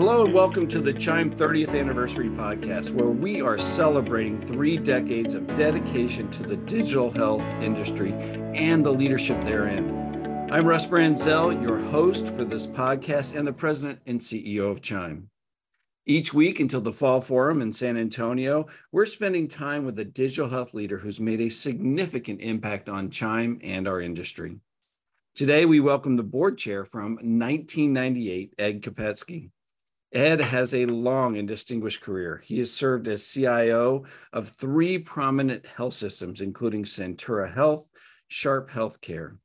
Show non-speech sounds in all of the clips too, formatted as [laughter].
Hello and welcome to the Chime 30th Anniversary Podcast, where we are celebrating three decades of dedication to the digital health industry and the leadership therein. I'm Russ Branzell, your host for this podcast and the president and CEO of Chime. Each week until the Fall Forum in San Antonio, we're spending time with a digital health leader who's made a significant impact on Chime and our industry. Today, we welcome the board chair from 1998, Ed Kopetsky. Ed has a long and distinguished career. He has served as CIO of three prominent health systems, including Centura Health, Sharp Healthcare,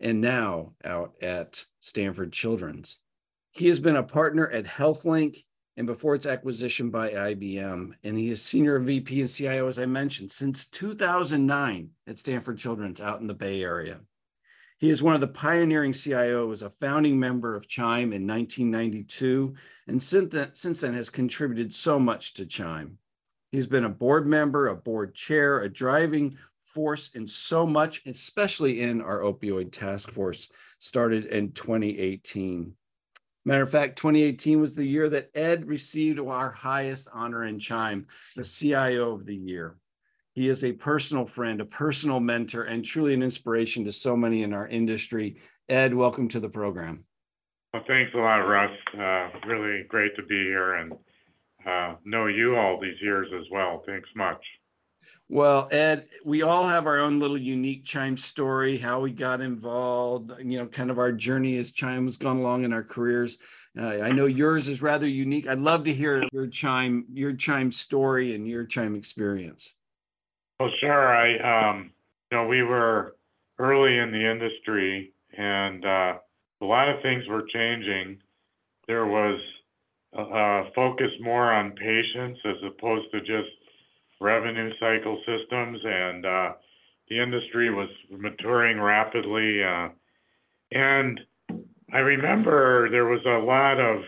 and now out at Stanford Children's. He has been a partner at HealthLink and before its acquisition by IBM. And he is senior VP and CIO, as I mentioned, since 2009 at Stanford Children's out in the Bay Area. He is one of the pioneering CIOs, a founding member of Chime in 1992, and since then, has contributed so much to Chime. He's been a board member, a board chair, a driving force in so much, especially in our opioid task force, started in 2018. Matter of fact, 2018 was the year that Ed received our highest honor in Chime, the CIO of the year. He is a personal friend, a personal mentor, and truly an inspiration to so many in our industry. Ed, welcome to the program. Well, thanks a lot, Russ. Uh, really great to be here and uh, know you all these years as well. Thanks much. Well, Ed, we all have our own little unique Chime story, how we got involved, you know, kind of our journey as Chime has gone along in our careers. Uh, I know yours is rather unique. I'd love to hear your Chime, your Chime story and your Chime experience. Well, sure. I, um, you know, we were early in the industry, and uh, a lot of things were changing. There was a focus more on patients as opposed to just revenue cycle systems, and uh, the industry was maturing rapidly. Uh, and I remember there was a lot of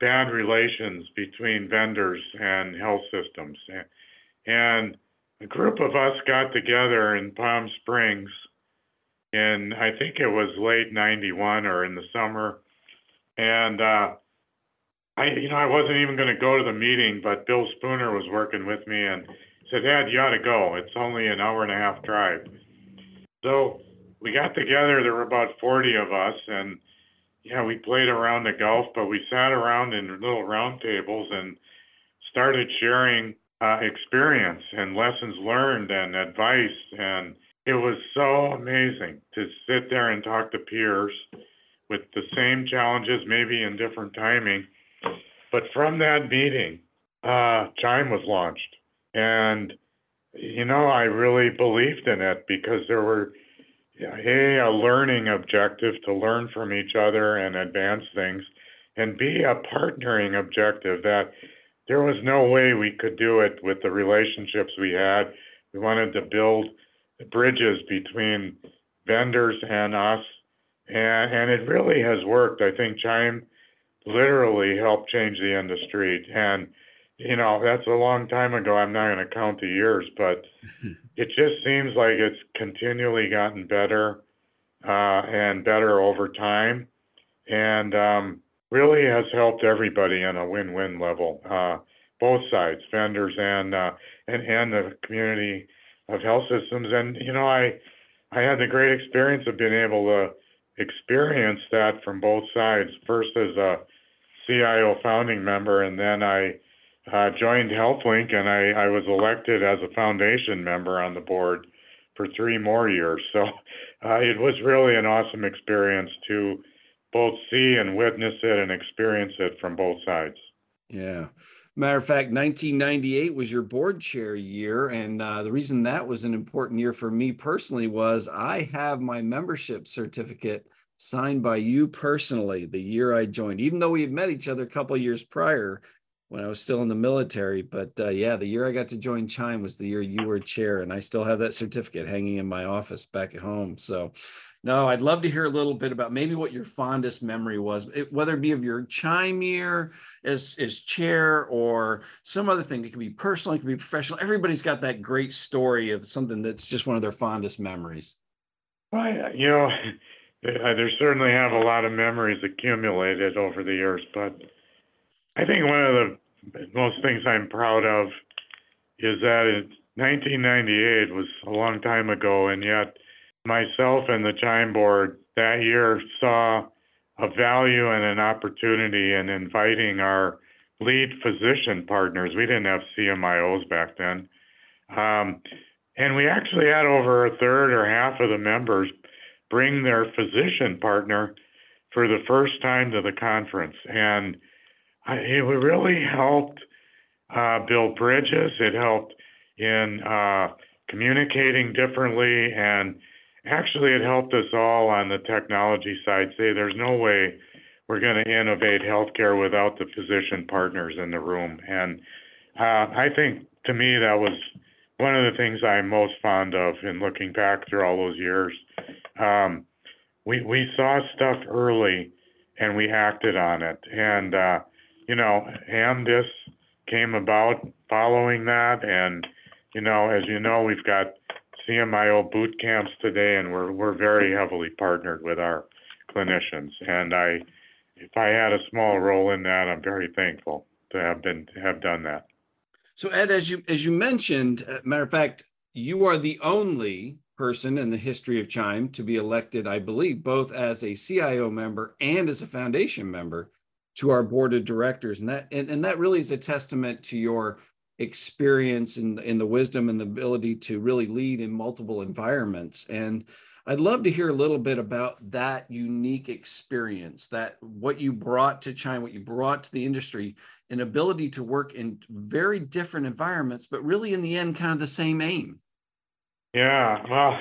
bad relations between vendors and health systems, and a group of us got together in Palm Springs and I think it was late '91 or in the summer, and uh, I you know I wasn't even going to go to the meeting, but Bill Spooner was working with me and said, "Dad, you ought to go. It's only an hour and a half drive." So we got together. There were about 40 of us, and yeah, we played around the golf, but we sat around in little round tables and started sharing uh, experience and lessons learned and advice. And it was so amazing to sit there and talk to peers with the same challenges, maybe in different timing. But from that meeting, uh, Chime was launched. And, you know, I really believed in it because there were, A, a learning objective to learn from each other and advance things, and B, a partnering objective that there was no way we could do it with the relationships we had. We wanted to build bridges between vendors and us, and, and it really has worked. I think Chime literally helped change the industry, and you know that's a long time ago. I'm not going to count the years, but [laughs] it just seems like it's continually gotten better uh, and better over time, and um, really has helped everybody on a win-win level, uh, both sides, vendors and uh, and and the community of health systems. And you know, I I had the great experience of being able to experience that from both sides. First as a CIO founding member, and then I uh, joined HealthLink, and I, I was elected as a foundation member on the board for three more years. So [laughs] uh, it was really an awesome experience to both see and witness it and experience it from both sides. Yeah. Matter of fact, 1998 was your board chair year. And uh, the reason that was an important year for me personally was I have my membership certificate signed by you personally the year I joined, even though we had met each other a couple years prior when I was still in the military. But uh, yeah, the year I got to join Chime was the year you were chair. And I still have that certificate hanging in my office back at home. So no, I'd love to hear a little bit about maybe what your fondest memory was, it, whether it be of your chime year as, as chair or some other thing. It could be personal, it could be professional. Everybody's got that great story of something that's just one of their fondest memories. Well, you know, [laughs] there certainly have a lot of memories accumulated over the years, but I think one of the most things I'm proud of is that in 1998 was a long time ago, and yet myself and the Chime Board that year saw a value and an opportunity in inviting our lead physician partners. We didn't have CMIOs back then. Um, and we actually had over a third or half of the members bring their physician partner for the first time to the conference. And it really helped uh, build bridges. It helped in uh, communicating differently. And actually, it helped us all on the technology side say there's no way we're going to innovate healthcare without the physician partners in the room. And uh, I think to me, that was one of the things I'm most fond of in looking back through all those years. Um, we we saw stuff early and we acted on it. And uh, you know, AMDIS came about following that, and you know, as you know, we've got CMIO boot camps today, and we're we're very heavily partnered with our clinicians. And I, if I had a small role in that, I'm very thankful to have been to have done that. So Ed, as you as you mentioned, uh, matter of fact, you are the only person in the history of Chime to be elected, I believe, both as a CIO member and as a foundation member to our board of directors. And that and, and that really is a testament to your experience and, and the wisdom and the ability to really lead in multiple environments. And I'd love to hear a little bit about that unique experience, that what you brought to Chime what you brought to the industry, an ability to work in very different environments, but really in the end, kind of the same aim. Yeah, well,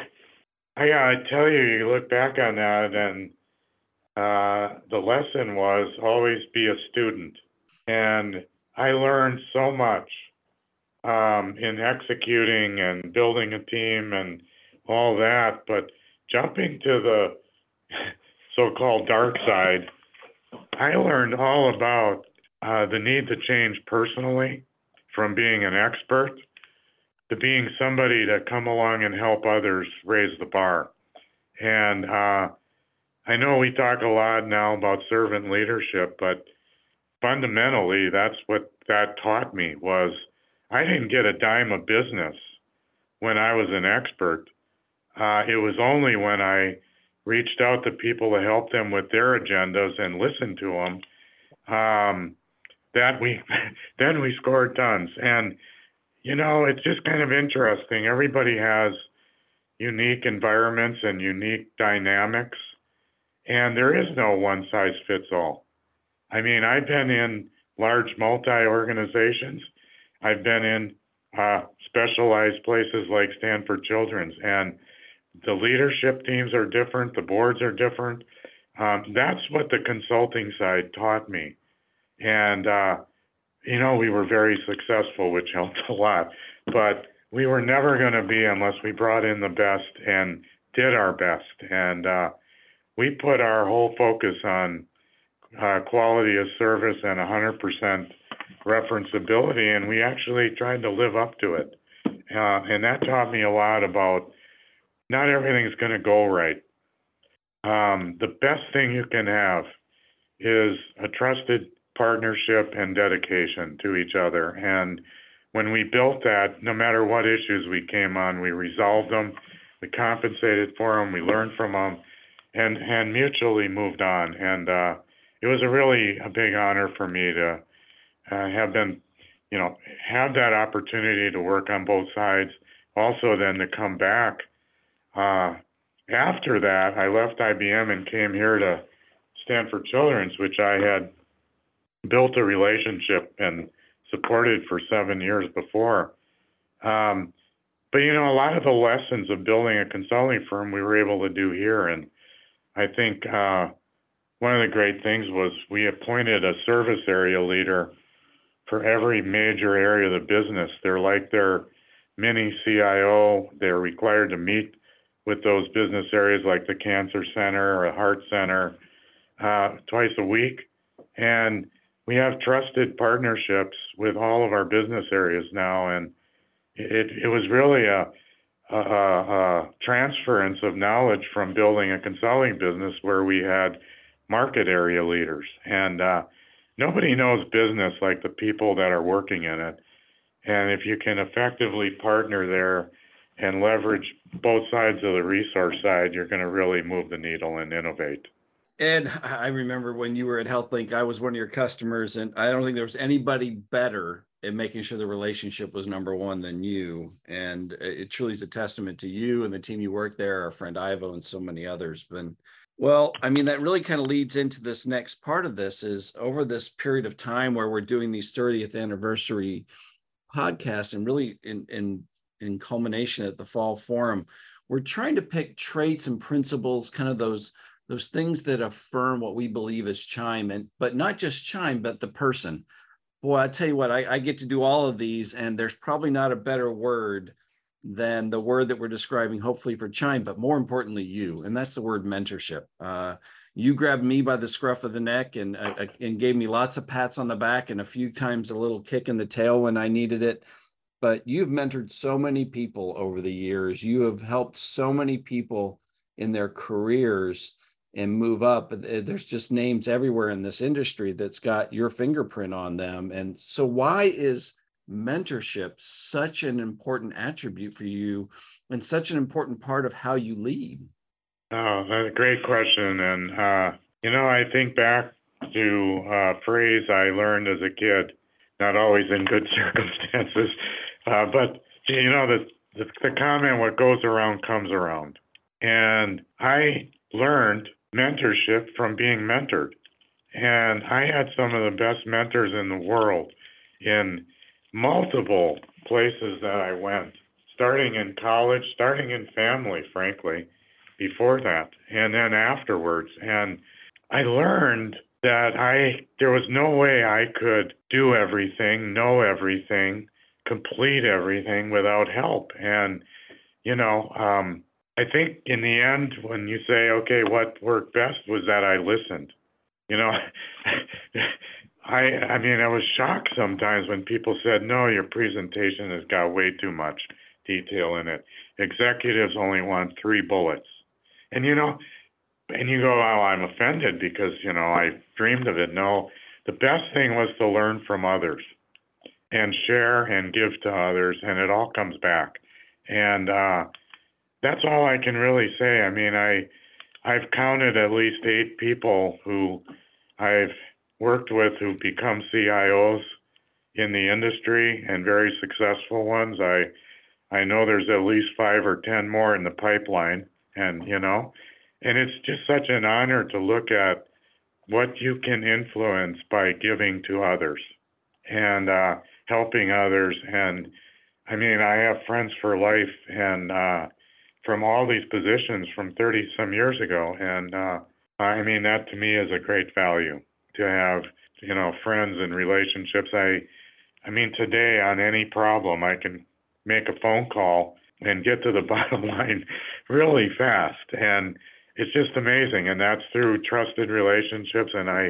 I gotta tell you, you look back on that, and uh, the lesson was always be a student. And I learned so much um, in executing and building a team and all that, but jumping to the [laughs] so-called dark side, I learned all about uh, the need to change personally from being an expert to being somebody to come along and help others raise the bar. And uh, I know we talk a lot now about servant leadership, but fundamentally, that's what that taught me was I didn't get a dime of business when I was an expert. Uh, it was only when I reached out to people to help them with their agendas and listened to them um, that we [laughs] then we scored tons. And you know, it's just kind of interesting. Everybody has unique environments and unique dynamics, and there is no one size fits all. I mean, I've been in large multi organizations, I've been in uh, specialized places like Stanford Children's, and the leadership teams are different, the boards are different. Um, that's what the consulting side taught me. And uh, you know, we were very successful, which helped a lot. But we were never going to be unless we brought in the best and did our best. And uh, we put our whole focus on uh, quality of service and 100% referenceability, and we actually tried to live up to it. Uh, and that taught me a lot about not everything's going to go right. Um, the best thing you can have is a trusted partnership and dedication to each other. And when we built that, no matter what issues we came on, we resolved them, we compensated for them, we learned from them, and and mutually moved on. And uh, it was a really a big honor for me to uh, have been, you know, have that opportunity to work on both sides. Also, then to come back. Uh, after that, I left IBM and came here to Stanford Children's, which I had built a relationship and supported for seven years before. Um, but you know, a lot of the lessons of building a consulting firm we were able to do here, and I think uh, one of the great things was we appointed a service area leader for every major area of the business. They're like their mini CIO. They're required to meet with those business areas like the cancer center or heart center uh, twice a week, and we have trusted partnerships with all of our business areas now, and it it was really a, a transference of knowledge from building a consulting business where we had market area leaders, and uh, nobody knows business like the people that are working in it. And if you can effectively partner there and leverage both sides of the resource side, you're going to really move the needle and innovate. Ed, I remember when you were at HealthLink, I was one of your customers, and I don't think there was anybody better in making sure the relationship was number one than you. And it truly is a testament to you and the team you work there, our friend Ivo, and so many others. But well, I mean, that really kind of leads into this next part of this is over this period of time where we're doing these 30th anniversary podcasts and really in in in culmination at the fall forum, we're trying to pick traits and principles, kind of those those things that affirm what we believe is chime and but not just chime but the person boy i tell you what I, I, get to do all of these and there's probably not a better word than the word that we're describing hopefully for chime but more importantly you and that's the word mentorship. Uh, you grabbed me by the scruff of the neck and uh, uh, and gave me lots of pats on the back and a few times a little kick in the tail when i needed it. But you've mentored so many people over the years. You have helped so many people in their careers and move up. There's just names everywhere in this industry that's got your fingerprint on them. And so, why is mentorship such an important attribute for you and such an important part of how you lead? Oh, that's a great question. And, uh, you know, I think back to a phrase I learned as a kid, not always in good [laughs] circumstances, uh, but, you know, the, the, the comment, what goes around comes around. And I learned mentorship from being mentored. And I had some of the best mentors in the world in multiple places that I went, starting in college, starting in family, frankly, before that, and then afterwards. And I learned that I there was no way I could do everything, know everything, complete everything without help. And you know, um, I think in the end, when you say, okay, what worked best was that I listened. You know, [laughs] I I mean, I was shocked sometimes when people said, no, your presentation has got way too much detail in it. Executives only want three bullets. And you know, and you go, oh, I'm offended because, you know, I dreamed of it. No, the best thing was to learn from others and share and give to others, and it all comes back. And uh, that's all I can really say. I mean, I I've counted at least eight people who I've worked with who've become CIOs in the industry and very successful ones. I I know there's at least five or ten more in the pipeline, and you know, and it's just such an honor to look at what you can influence by giving to others and uh, helping others. And I mean, I have friends for life, and uh, from all these positions from 30 some years ago. And uh, I mean, that to me is a great value to have, you know, friends and relationships. I, I mean, today on any problem, I can make a phone call and get to the [laughs] bottom line really fast. And it's just amazing. And that's through trusted relationships. And I,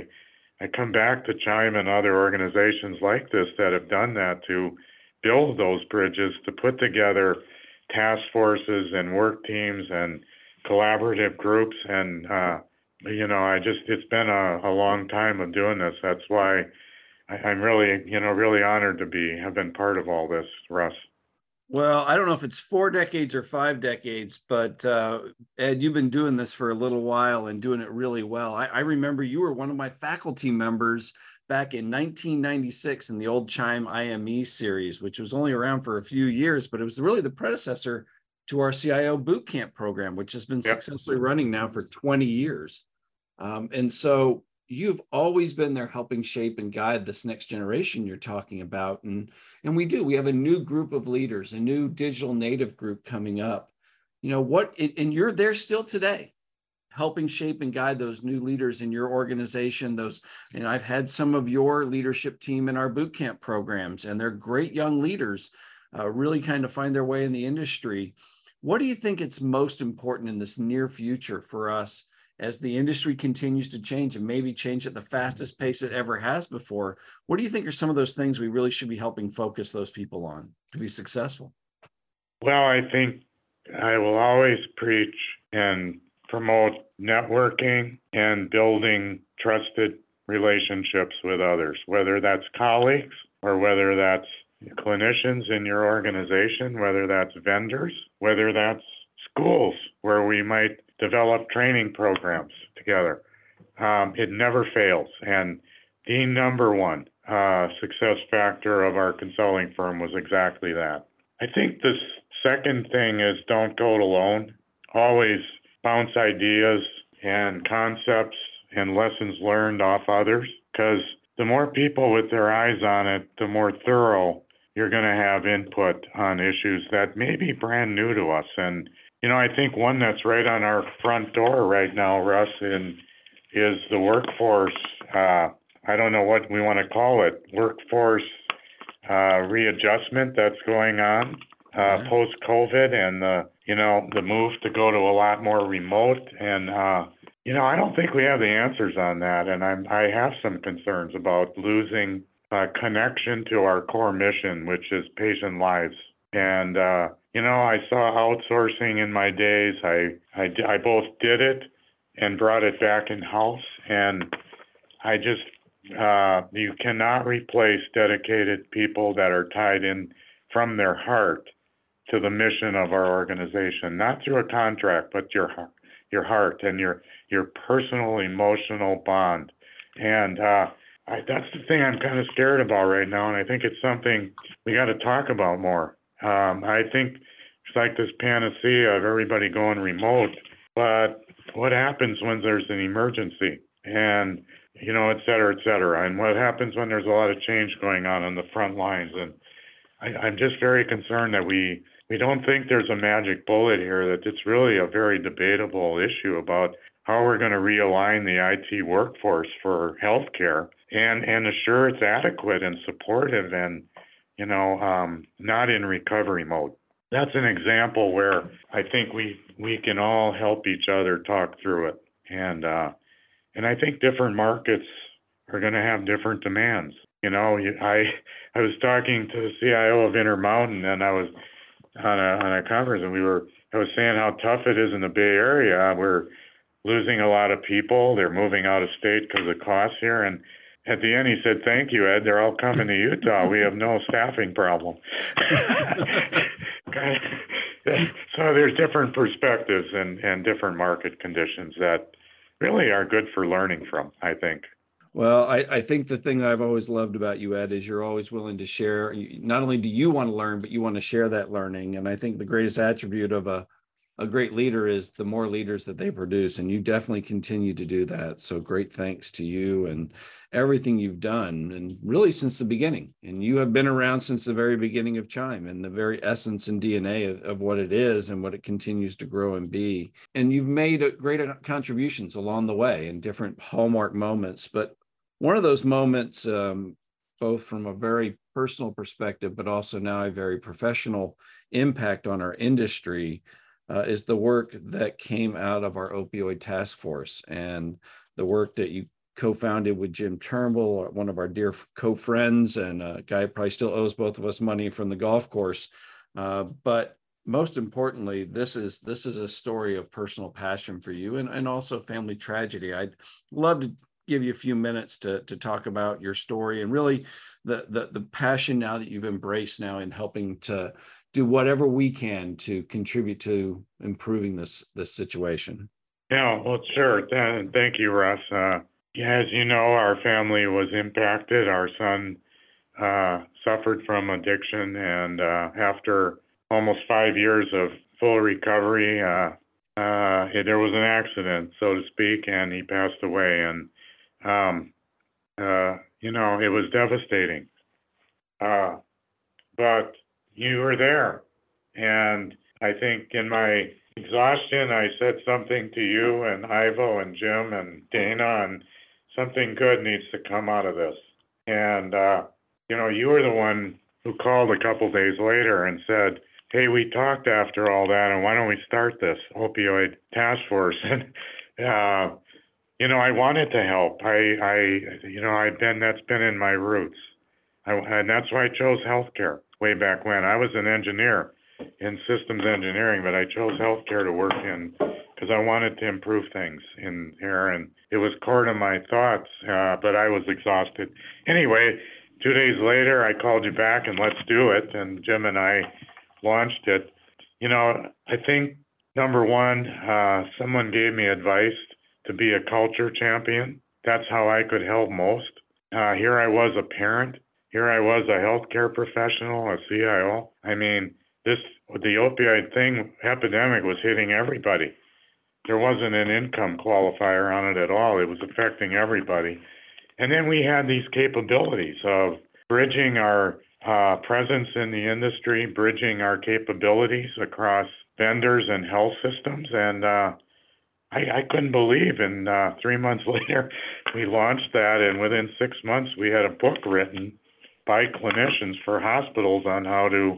I come back to Chime and other organizations like this that have done that to build those bridges, to put together task forces and work teams and collaborative groups. And uh, you know i just it's been a, a long time of doing this. That's why I, i'm really you know really honored to be have been part of all this russ. Well i don't know if it's four decades or five decades but uh, ed you've been doing this for a little while and doing it really well. I, I remember you were one of my faculty members back in 1996 in the old Chime IME series, which was only around for a few years, but it was really the predecessor to our CIO bootcamp program, which has been yep. successfully running now for 20 years. Um, and so you've always been there helping shape and guide this next generation you're talking about. And, and we do, we have a new group of leaders, a new digital native group coming up. You know, what, and you're there still today helping shape and guide those new leaders in your organization those and i've had some of your leadership team in our boot camp programs and they're great young leaders uh, really kind of find their way in the industry. What do you think it's most important in this near future for us as the industry continues to change and maybe change at the fastest pace it ever has before? What do you think are some of those things we really should be helping focus those people on to be successful? Well i think i will always preach and promote networking and building trusted relationships with others, whether that's colleagues or whether that's clinicians in your organization, whether that's vendors, whether that's schools where we might develop training programs together. Um, it never fails. And the number one uh, success factor of our consulting firm was exactly that. I think the second thing is don't go it alone. Always bounce ideas and concepts and lessons learned off others because the more people with their eyes on it, the more thorough you're going to have input on issues that may be brand new to us. And, you know, I think one that's right on our front door right now, Russ, in, is the workforce. Uh, I don't know what we want to call it, workforce uh, readjustment that's going on uh, Yeah. post COVID and the, you know, the move to go to a lot more remote. And, uh, you know, I don't think we have the answers on that. And I'm, I have some concerns about losing uh, connection to our core mission, which is patient lives. And, uh, you know, I saw outsourcing in my days. I, I, I both did it and brought it back in house. And I just, uh, you cannot replace dedicated people that are tied in from their heart to the mission of our organization, not through a contract, but your your heart and your your personal emotional bond. And uh, I, that's the thing I'm kind of scared about right now, and I think it's something we got to talk about more. Um, I think it's like this panacea of everybody going remote, but what happens when there's an emergency? And you know, et cetera, et cetera. And what happens when there's a lot of change going on on the front lines? And I, I'm just very concerned that we we don't think there's a magic bullet here. That it's really a very debatable issue about how we're going to realign the IT workforce for healthcare and and assure it's adequate and supportive and you know um, not in recovery mode. That's an example where I think we we can all help each other talk through it and. Uh, and I think different markets are going to have different demands. You know, I I was talking to the CIO of Intermountain, and I was on a on a conference, and we were I was saying how tough it is in the Bay Area. We're losing a lot of people. They're moving out of state because of costs here, and at the end he said, "Thank you, Ed. They're all coming to Utah. We have no staffing problem." [laughs] so there's different perspectives and and different market conditions that really are good for learning from, I think. Well, I, I think the thing I've always loved about you, Ed, is you're always willing to share. Not only do you want to learn, but you want to share that learning. And I think the greatest attribute of a, a great leader is the more leaders that they produce. And you definitely continue to do that. So great thanks to you and everything you've done, and really since the beginning. And you have been around since the very beginning of Chime and the very essence and DNA of, of what it is and what it continues to grow and be. And you've made great contributions along the way in different hallmark moments. But one of those moments, um, both from a very personal perspective, but also now a very professional impact on our industry, uh, is the work that came out of our opioid task force and the work that you co-founded with Jim Turnbull, uh, one of our dear co-friends and a guy probably still owes both of us money from the golf course. Uh, but most importantly, this is this is a story of personal passion for you and, and also family tragedy. I'd love to give you a few minutes to to talk about your story and really the the, the passion now that you've embraced now in helping to do whatever we can to contribute to improving this this situation. Yeah, well, sure. Th- Thank you, Russ. Uh, as you know, our family was impacted. Our son uh, suffered from addiction, and uh, after almost five years of full recovery, uh, uh, there was an accident, so to speak, and he passed away. And um, uh, you know, it was devastating. But you were there, and I think in my exhaustion, I said something to you and Ivo and Jim and Dana, and something good needs to come out of this. And uh, you know, you were the one who called a couple days later and said, "Hey, we talked after all that, and why don't we start this opioid task force?" [laughs] And uh, you know, I wanted to help. I, I, you know, I've been that's been in my roots, I, and that's why I chose healthcare way back when. I was an engineer in systems engineering, but I chose healthcare to work in because I wanted to improve things in here, and it was core to my thoughts. Uh, but I was exhausted. Anyway, two days later, I called you back and let's do it, and Jim and I launched it. You know, I think number one, uh, someone gave me advice to be a culture champion. That's how I could help most. Uh, here I was a parent. Here I was a healthcare professional, a CIO. I mean, this the opioid thing epidemic was hitting everybody. There wasn't an income qualifier on it at all. It was affecting everybody. And then we had these capabilities of bridging our uh, presence in the industry, bridging our capabilities across vendors and health systems. And uh, I, I couldn't believe. And uh, three months [laughs] later, we launched that, and within six months, we had a book written by clinicians for hospitals on how to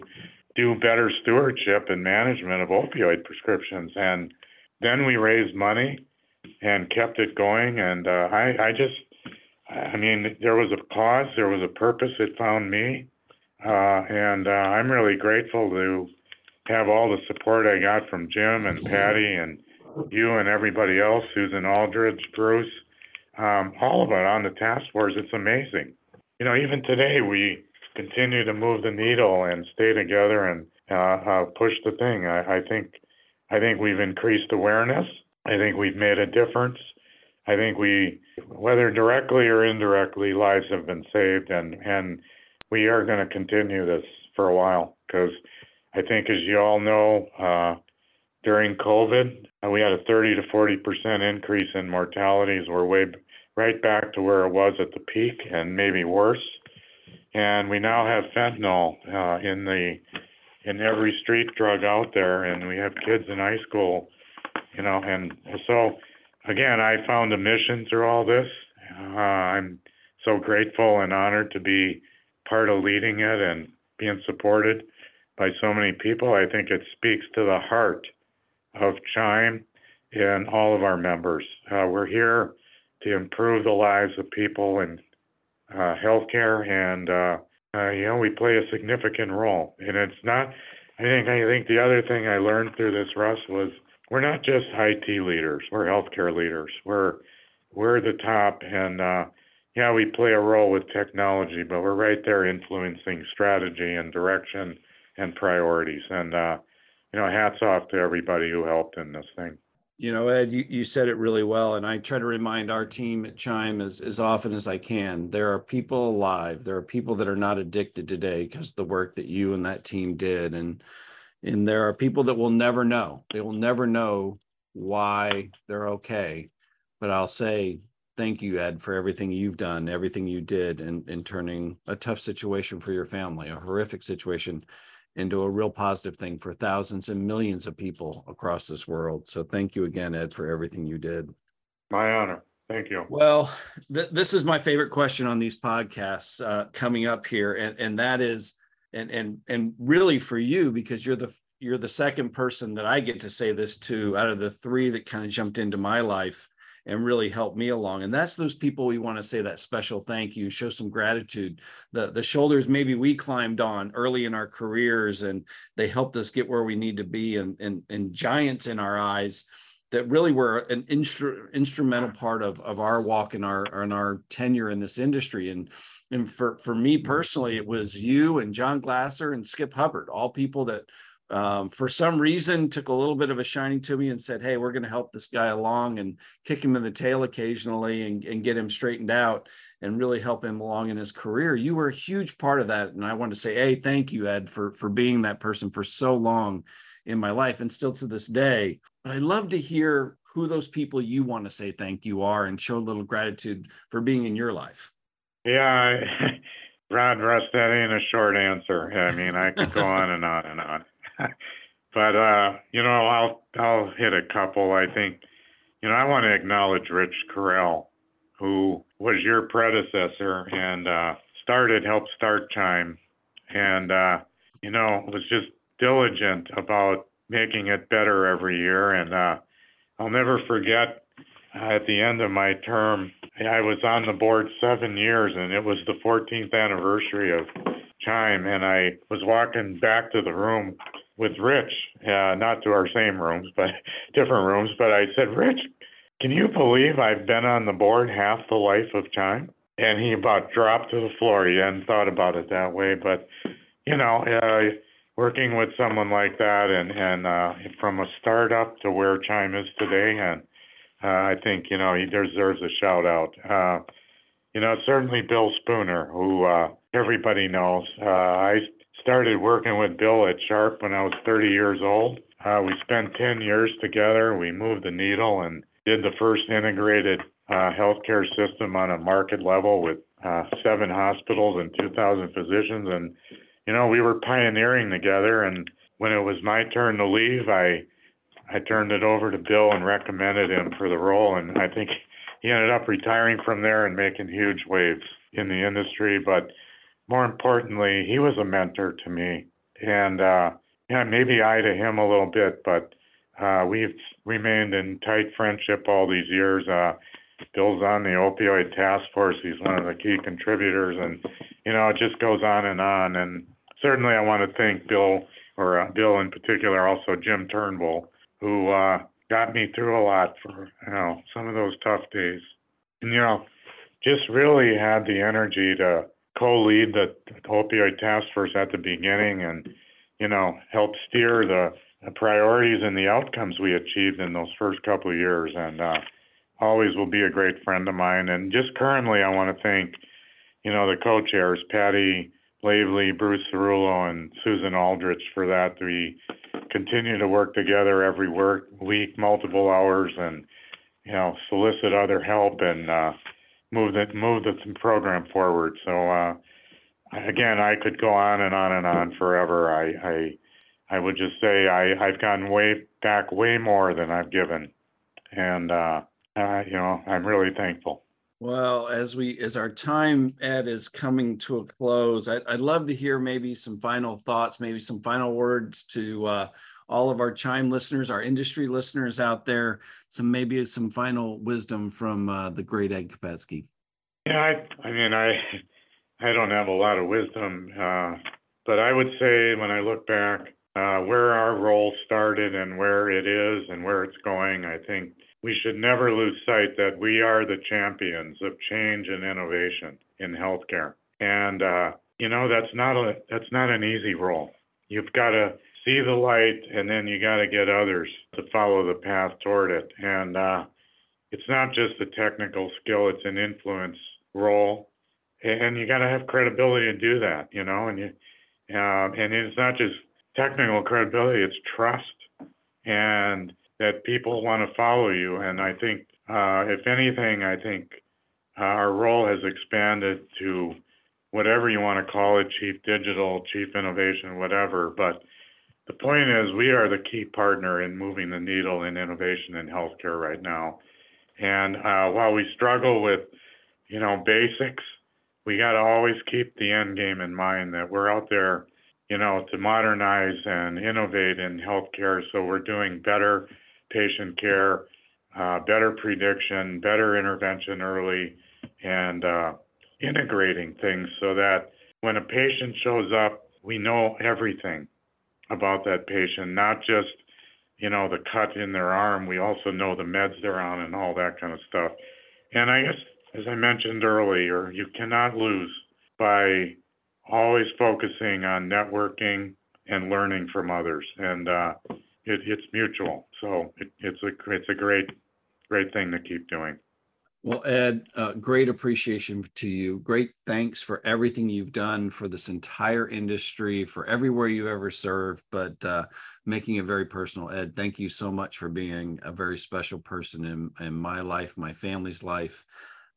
do better stewardship and management of opioid prescriptions. And then we raised money and kept it going. And uh, I, I just, I mean, there was a cause, there was a purpose. It found me, uh, and uh, I'm really grateful to have all the support I got from Jim and Patty and you and everybody else, Susan Aldridge, Bruce, um, all of it on the task force. It's amazing. You know, even today we continue to move the needle and stay together and uh, uh, push the thing. I, I think I think we've increased awareness. I think we've made a difference. I think we, whether directly or indirectly, lives have been saved, and and we are going to continue this for a while because I think, as you all know, uh, during COVID, we had a 30 to 40 percent increase in mortalities. We're way right back to where it was at the peak, and maybe worse. And we now have fentanyl uh, in the in every street drug out there, and we have kids in high school, you know. And so, again, I found a mission through all this. Uh, I'm so grateful and honored to be part of leading it and being supported by so many people. I think it speaks to the heart of Chime and all of our members. Uh, we're here to improve the lives of people in uh, healthcare, and uh, uh, you know we play a significant role. And it's not. I think I think the other thing I learned through this, Russ, was we're not just IT leaders. We're healthcare leaders. We're we're the top, and uh, yeah, we play a role with technology, but we're right there influencing strategy and direction and priorities. And uh, you know, hats off to everybody who helped in this thing. You know, Ed, you, you said it really well. And I try to remind our team at Chime as, as often as I can. There are people alive. There are people that are not addicted today because the work that you and that team did. And and there are people that will never know. They will never know why they're okay. But I'll say thank you, Ed, for everything you've done, everything you did in, in turning a tough situation for your family, a horrific situation into a real positive thing for thousands and millions of people across this world. So thank you again, Ed, for everything you did. My honor. Thank you. Well, th- this is my favorite question on these podcasts uh, coming up here, and and that is, and and and really for you because you're the you're the second person that I get to say this to out of the three that kind of jumped into my life and really helped me along. And that's those people we want to say that special thank you, show some gratitude. The the shoulders maybe we climbed on early in our careers and they helped us get where we need to be and and, and giants in our eyes that really were an instru- instrumental part of, of our walk and our and our tenure in this industry. And and for, for me personally, it was you and John Glaser and Skip Hubbard, all people that um, for some reason took a little bit of a shining to me and said, Hey, we're going to help this guy along and kick him in the tail occasionally and, and get him straightened out and really help him along in his career. You were a huge part of that. And I want to say, Hey, thank you, Ed, for, for being that person for so long in my life and still to this day. But I'd love to hear who those people you want to say thank you are and show a little gratitude for being in your life. Yeah, [laughs] Rod Russ, that ain't a short answer. I mean, I could go on and on and on. But uh, you know, I'll I'll hit a couple. I think, you know, I want to acknowledge Rich Correll, who was your predecessor and uh, started helped start Chime, and uh, you know was just diligent about making it better every year. And uh, I'll never forget at the end of my term, I was on the board seven years, and it was the 14th anniversary of Chime, and I was walking back to the room with Rich, uh, not to our same rooms, but [laughs] different rooms. But I said, Rich, can you believe I've been on the board half the life of Chime? And he about dropped to the floor. He hadn't thought about it that way, but you know, uh, working with someone like that, and and uh, from a startup to where Chime is today, and uh, I think you know he deserves a shout out. Uh, you know, certainly Bill Spooner, who uh, everybody knows. Uh, I started working with Bill at Sharp when I was 30 years old. Uh, we spent 10 years together. We moved the needle and did the first integrated uh, healthcare system on a market level with uh, seven hospitals and 2,000 physicians. And, you know, we were pioneering together. And when it was my turn to leave, I I turned it over to Bill and recommended him for the role. And I think he ended up retiring from there and making huge waves in the industry. But more importantly, he was a mentor to me. And uh, yeah, maybe I to him a little bit, but uh, we've remained in tight friendship all these years. Uh, Bill's on the opioid task force. He's one of the key contributors, and you know it just goes on and on. And certainly, I want to thank Bill, or uh, Bill in particular, also Jim Turnbull, who uh, got me through a lot for you know some of those tough days. And you know, just really had the energy to co-lead the opioid task force at the beginning, and you know help steer the the priorities and the outcomes we achieved in those first couple of years. And uh, always will be a great friend of mine. And just currently, I want to thank, you know, the co-chairs, Patty Lavely, Bruce Cerullo, and Susan Aldrich for that. We continue to work together every work week, multiple hours, and you know, solicit other help and uh, move the move the program forward. So uh, again, I could go on and on and on forever. I, I I would just say I, I've gotten way back way more than I've given. And, uh, uh, you know, I'm really thankful. Well, as we as our time Ed is coming to a close, I, would love to hear maybe some final thoughts, maybe some final words to uh, all of our Chime listeners, our industry listeners out there. Some maybe some final wisdom from uh, the great Ed Kopetsky. Yeah, I, I mean, I I don't have a lot of wisdom, uh, but I would say when I look back, uh, where our role started and where it is and where it's going, I think we should never lose sight that we are the champions of change and innovation in healthcare. And uh, you know that's not a that's not an easy role. You've got to see the light, and then you got to get others to follow the path toward it. And uh, it's not just a technical skill; it's an influence role, and you got to have credibility to do that. You know, and you uh, and it's not just technical credibility, it's trust and that people want to follow you. And I think, uh, if anything, I think uh, our role has expanded to whatever you want to call it chief digital, chief innovation, whatever. But the point is, we are the key partner in moving the needle in innovation in healthcare right now. And uh, while we struggle with, you know, basics, we got to always keep the end game in mind that we're out there you know, to modernize and innovate in healthcare. So we're doing better patient care, uh, better prediction, better intervention early, and uh, integrating things so that when a patient shows up, we know everything about that patient, not just, you know, the cut in their arm. We also know the meds they're on and all that kind of stuff. And I guess, as I mentioned earlier, you cannot lose by always focusing on networking and learning from others, and uh, it, it's mutual. So it, it's a it's a great great thing to keep doing. Well, Ed, uh, great appreciation to you. Great thanks for everything you've done for this entire industry, for everywhere you ever served, but uh, making it very personal. Ed, thank you so much for being a very special person in, in my life, my family's life.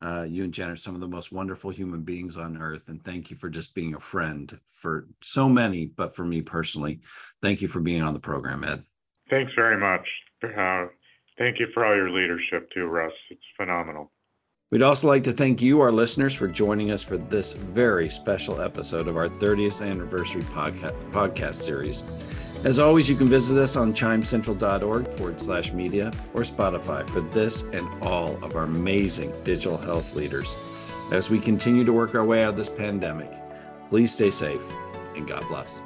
Uh, you and Jen are some of the most wonderful human beings on earth. And thank you for just being a friend for so many, but for me personally. Thank you for being on the program, Ed. Thanks very much. Uh, thank you for all your leadership too, Russ. It's phenomenal. We'd also like to thank you, our listeners, for joining us for this very special episode of our 30th anniversary podcast, podcast series. As always, you can visit us on chimecentral.org forward slash media or Spotify for this and all of our amazing digital health leaders. As we continue to work our way out of this pandemic, please stay safe and God bless.